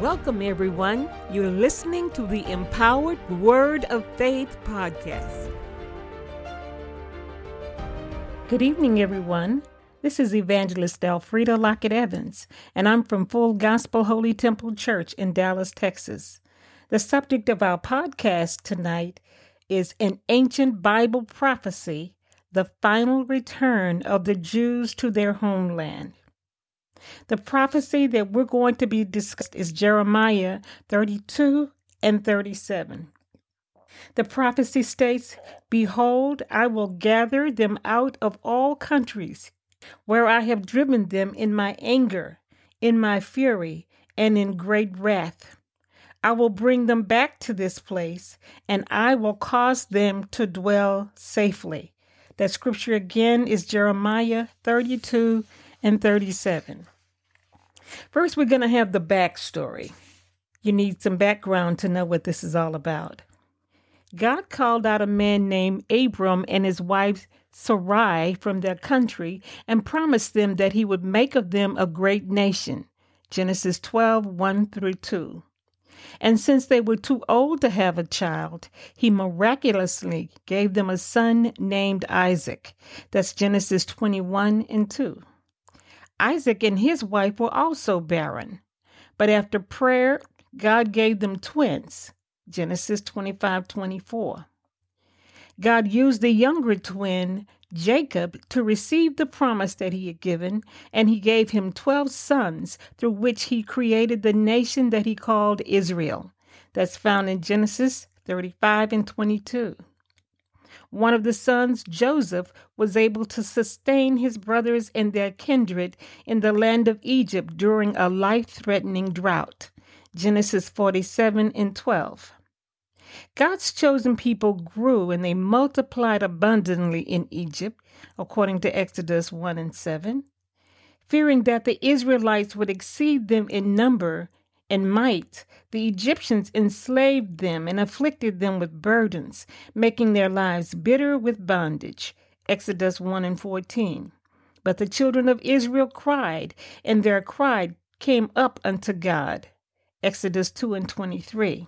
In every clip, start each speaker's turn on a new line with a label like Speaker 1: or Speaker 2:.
Speaker 1: Welcome, everyone. You're listening to the Empowered Word of Faith podcast. Good evening, everyone. This is Evangelist Elfrida Lockett Evans, and I'm from Full Gospel Holy Temple Church in Dallas, Texas. The subject of our podcast tonight is an ancient Bible prophecy the final return of the Jews to their homeland. The prophecy that we're going to be discussed is Jeremiah 32 and 37. The prophecy states, Behold, I will gather them out of all countries, where I have driven them in my anger, in my fury, and in great wrath. I will bring them back to this place, and I will cause them to dwell safely. That scripture again is Jeremiah 32 and 37. First, we're going to have the backstory. You need some background to know what this is all about. God called out a man named Abram and his wife Sarai from their country and promised them that he would make of them a great nation. Genesis 12 1 through 2. And since they were too old to have a child, he miraculously gave them a son named Isaac. That's Genesis 21 and 2. Isaac and his wife were also barren, but after prayer, God gave them twins. Genesis 25 24. God used the younger twin, Jacob, to receive the promise that he had given, and he gave him 12 sons through which he created the nation that he called Israel. That's found in Genesis 35 and 22. One of the sons, Joseph, was able to sustain his brothers and their kindred in the land of Egypt during a life threatening drought. Genesis 47 and 12. God's chosen people grew and they multiplied abundantly in Egypt, according to Exodus 1 and 7. Fearing that the Israelites would exceed them in number, and might, the Egyptians enslaved them and afflicted them with burdens, making their lives bitter with bondage. Exodus 1 and 14. But the children of Israel cried, and their cry came up unto God. Exodus 2 and 23.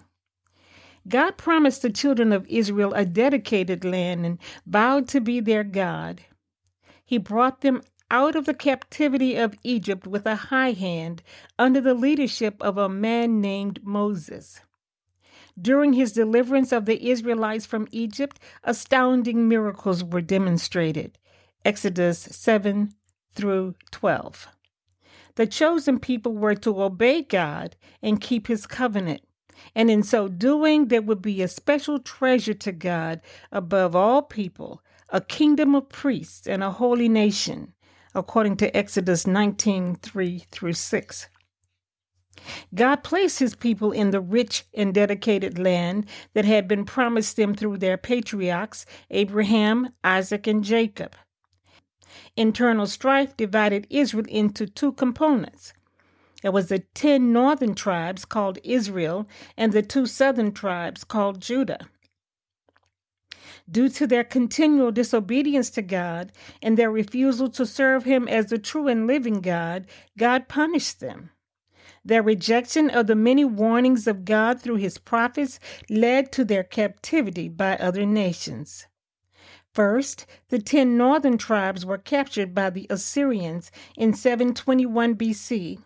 Speaker 1: God promised the children of Israel a dedicated land and vowed to be their God. He brought them out of the captivity of Egypt with a high hand under the leadership of a man named Moses. During his deliverance of the Israelites from Egypt, astounding miracles were demonstrated. Exodus 7 through 12. The chosen people were to obey God and keep his covenant. And in so doing, there would be a special treasure to God above all people, a kingdom of priests and a holy nation according to Exodus 19 3 through 6. God placed his people in the rich and dedicated land that had been promised them through their patriarchs, Abraham, Isaac, and Jacob. Internal strife divided Israel into two components. There was the ten northern tribes called Israel and the two southern tribes called Judah. Due to their continual disobedience to God and their refusal to serve Him as the true and living God, God punished them. Their rejection of the many warnings of God through His prophets led to their captivity by other nations. First, the ten northern tribes were captured by the Assyrians in 721 BC,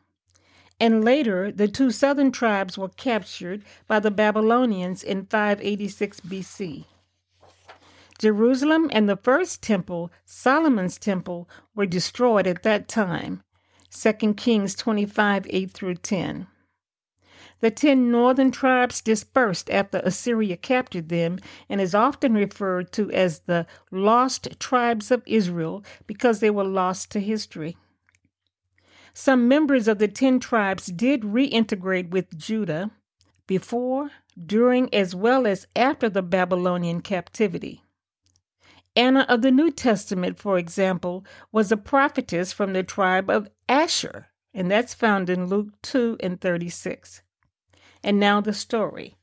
Speaker 1: and later the two southern tribes were captured by the Babylonians in 586 BC. Jerusalem and the first temple, Solomon's temple, were destroyed at that time. 2 Kings 25 8 through 10. The ten northern tribes dispersed after Assyria captured them and is often referred to as the lost tribes of Israel because they were lost to history. Some members of the ten tribes did reintegrate with Judah before, during, as well as after the Babylonian captivity. Anna of the New Testament, for example, was a prophetess from the tribe of Asher, and that's found in Luke 2 and 36. And now the story.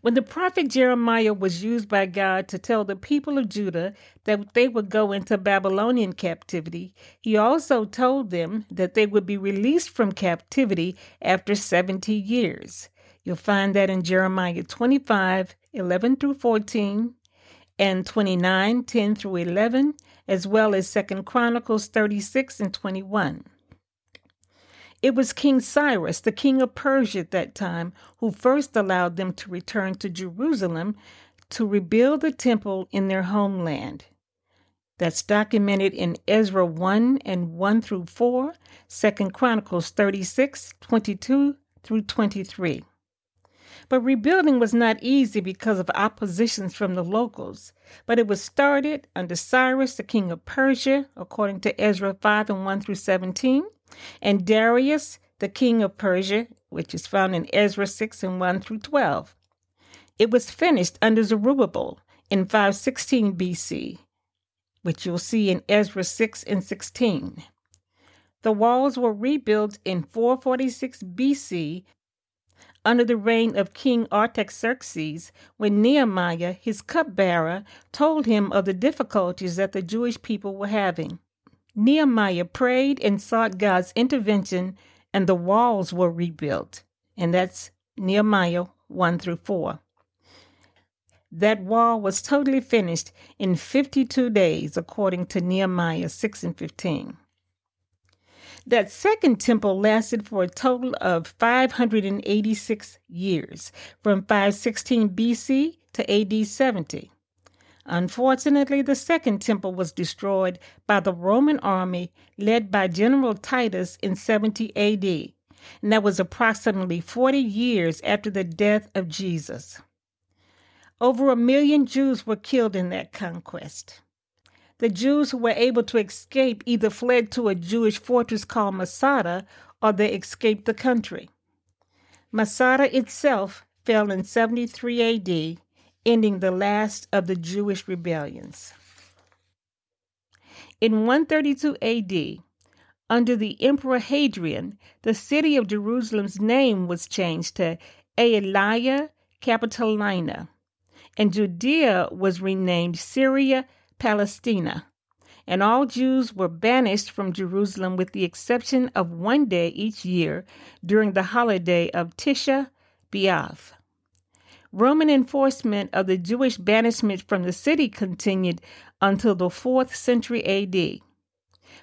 Speaker 1: When the prophet Jeremiah was used by God to tell the people of Judah that they would go into Babylonian captivity, he also told them that they would be released from captivity after 70 years. You'll find that in Jeremiah 25 11 through 14 and 29 10 through 11, as well as 2 Chronicles 36 and 21. It was King Cyrus, the king of Persia at that time, who first allowed them to return to Jerusalem to rebuild the temple in their homeland. That's documented in Ezra 1 and 1 through 4, 2 Chronicles 36, 22 through 23. But rebuilding was not easy because of oppositions from the locals. But it was started under Cyrus, the king of Persia, according to Ezra 5 and 1 through 17, and Darius, the king of Persia, which is found in Ezra 6 and 1 through 12. It was finished under Zerubbabel in 516 BC, which you'll see in Ezra 6 and 16. The walls were rebuilt in 446 BC under the reign of King Artaxerxes when Nehemiah, his cupbearer, told him of the difficulties that the Jewish people were having. Nehemiah prayed and sought God's intervention, and the walls were rebuilt. And that's Nehemiah 1 through 4. That wall was totally finished in 52 days, according to Nehemiah 6 and 15. That second temple lasted for a total of 586 years, from 516 BC to AD 70. Unfortunately, the second temple was destroyed by the Roman army led by General Titus in 70 AD, and that was approximately 40 years after the death of Jesus. Over a million Jews were killed in that conquest. The Jews who were able to escape either fled to a Jewish fortress called Masada or they escaped the country. Masada itself fell in 73 AD ending the last of the Jewish rebellions. In 132 AD, under the Emperor Hadrian, the city of Jerusalem's name was changed to Aelia Capitolina, and Judea was renamed Syria Palestina. And all Jews were banished from Jerusalem with the exception of one day each year during the holiday of Tisha B'Av. Roman enforcement of the Jewish banishment from the city continued until the 4th century AD.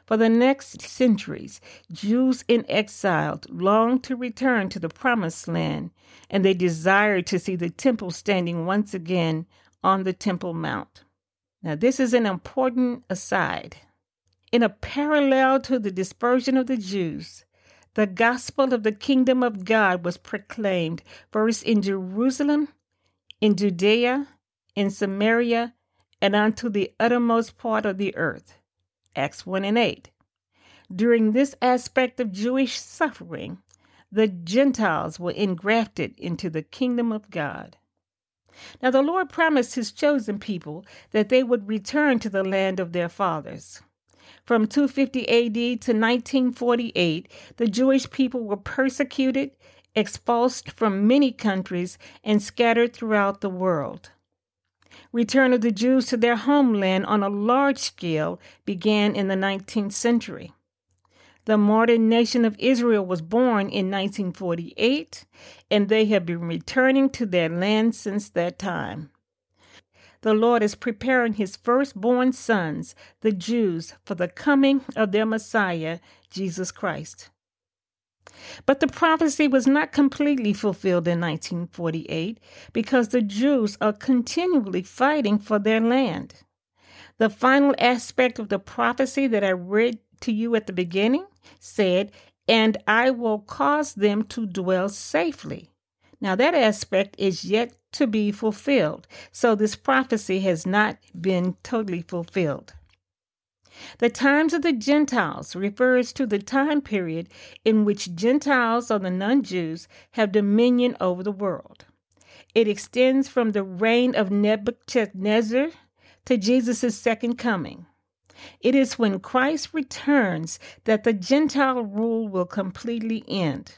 Speaker 1: For the next centuries, Jews in exile longed to return to the Promised Land, and they desired to see the temple standing once again on the Temple Mount. Now, this is an important aside. In a parallel to the dispersion of the Jews, the gospel of the kingdom of God was proclaimed first in Jerusalem in Judea, in Samaria, and unto the uttermost part of the earth. Acts 1 and 8. During this aspect of Jewish suffering, the Gentiles were engrafted into the kingdom of God. Now, the Lord promised his chosen people that they would return to the land of their fathers. From 250 AD to 1948, the Jewish people were persecuted expulsed from many countries, and scattered throughout the world. Return of the Jews to their homeland on a large scale began in the 19th century. The modern nation of Israel was born in 1948, and they have been returning to their land since that time. The Lord is preparing his firstborn sons, the Jews, for the coming of their Messiah, Jesus Christ. But the prophecy was not completely fulfilled in 1948 because the Jews are continually fighting for their land. The final aspect of the prophecy that I read to you at the beginning said, And I will cause them to dwell safely. Now, that aspect is yet to be fulfilled, so this prophecy has not been totally fulfilled. The times of the Gentiles refers to the time period in which Gentiles or the non Jews have dominion over the world. It extends from the reign of Nebuchadnezzar to Jesus' second coming. It is when Christ returns that the Gentile rule will completely end.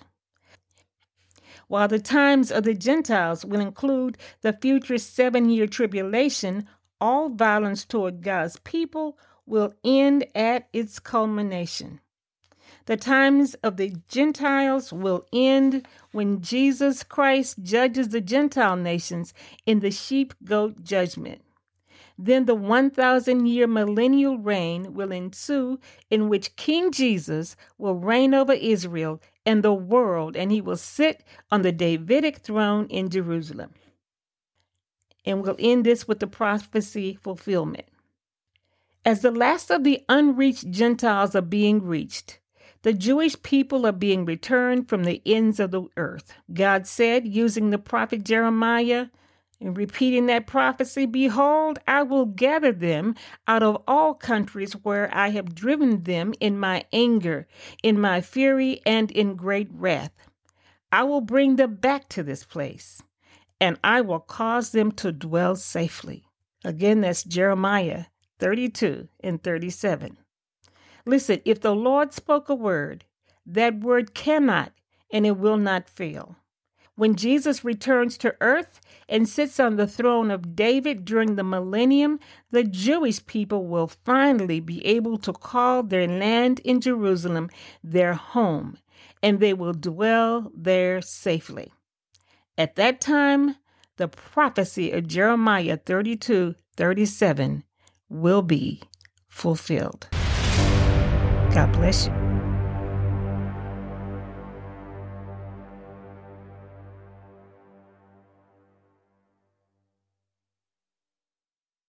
Speaker 1: while the times of the Gentiles will include the future seven year tribulation, all violence toward God's people will end at its culmination. The times of the Gentiles will end when Jesus Christ judges the Gentile nations in the sheep goat judgment. Then the 1,000 year millennial reign will ensue, in which King Jesus will reign over Israel and the world, and he will sit on the Davidic throne in Jerusalem. And we'll end this with the prophecy fulfillment. As the last of the unreached Gentiles are being reached, the Jewish people are being returned from the ends of the earth. God said, using the prophet Jeremiah, and repeating that prophecy, Behold, I will gather them out of all countries where I have driven them in my anger, in my fury, and in great wrath. I will bring them back to this place, and I will cause them to dwell safely. Again, that's Jeremiah 32 and 37. Listen, if the Lord spoke a word, that word cannot and it will not fail. When Jesus returns to earth and sits on the throne of David during the millennium, the Jewish people will finally be able to call their land in Jerusalem their home, and they will dwell there safely. At that time, the prophecy of Jeremiah 32 37 will be fulfilled. God bless you.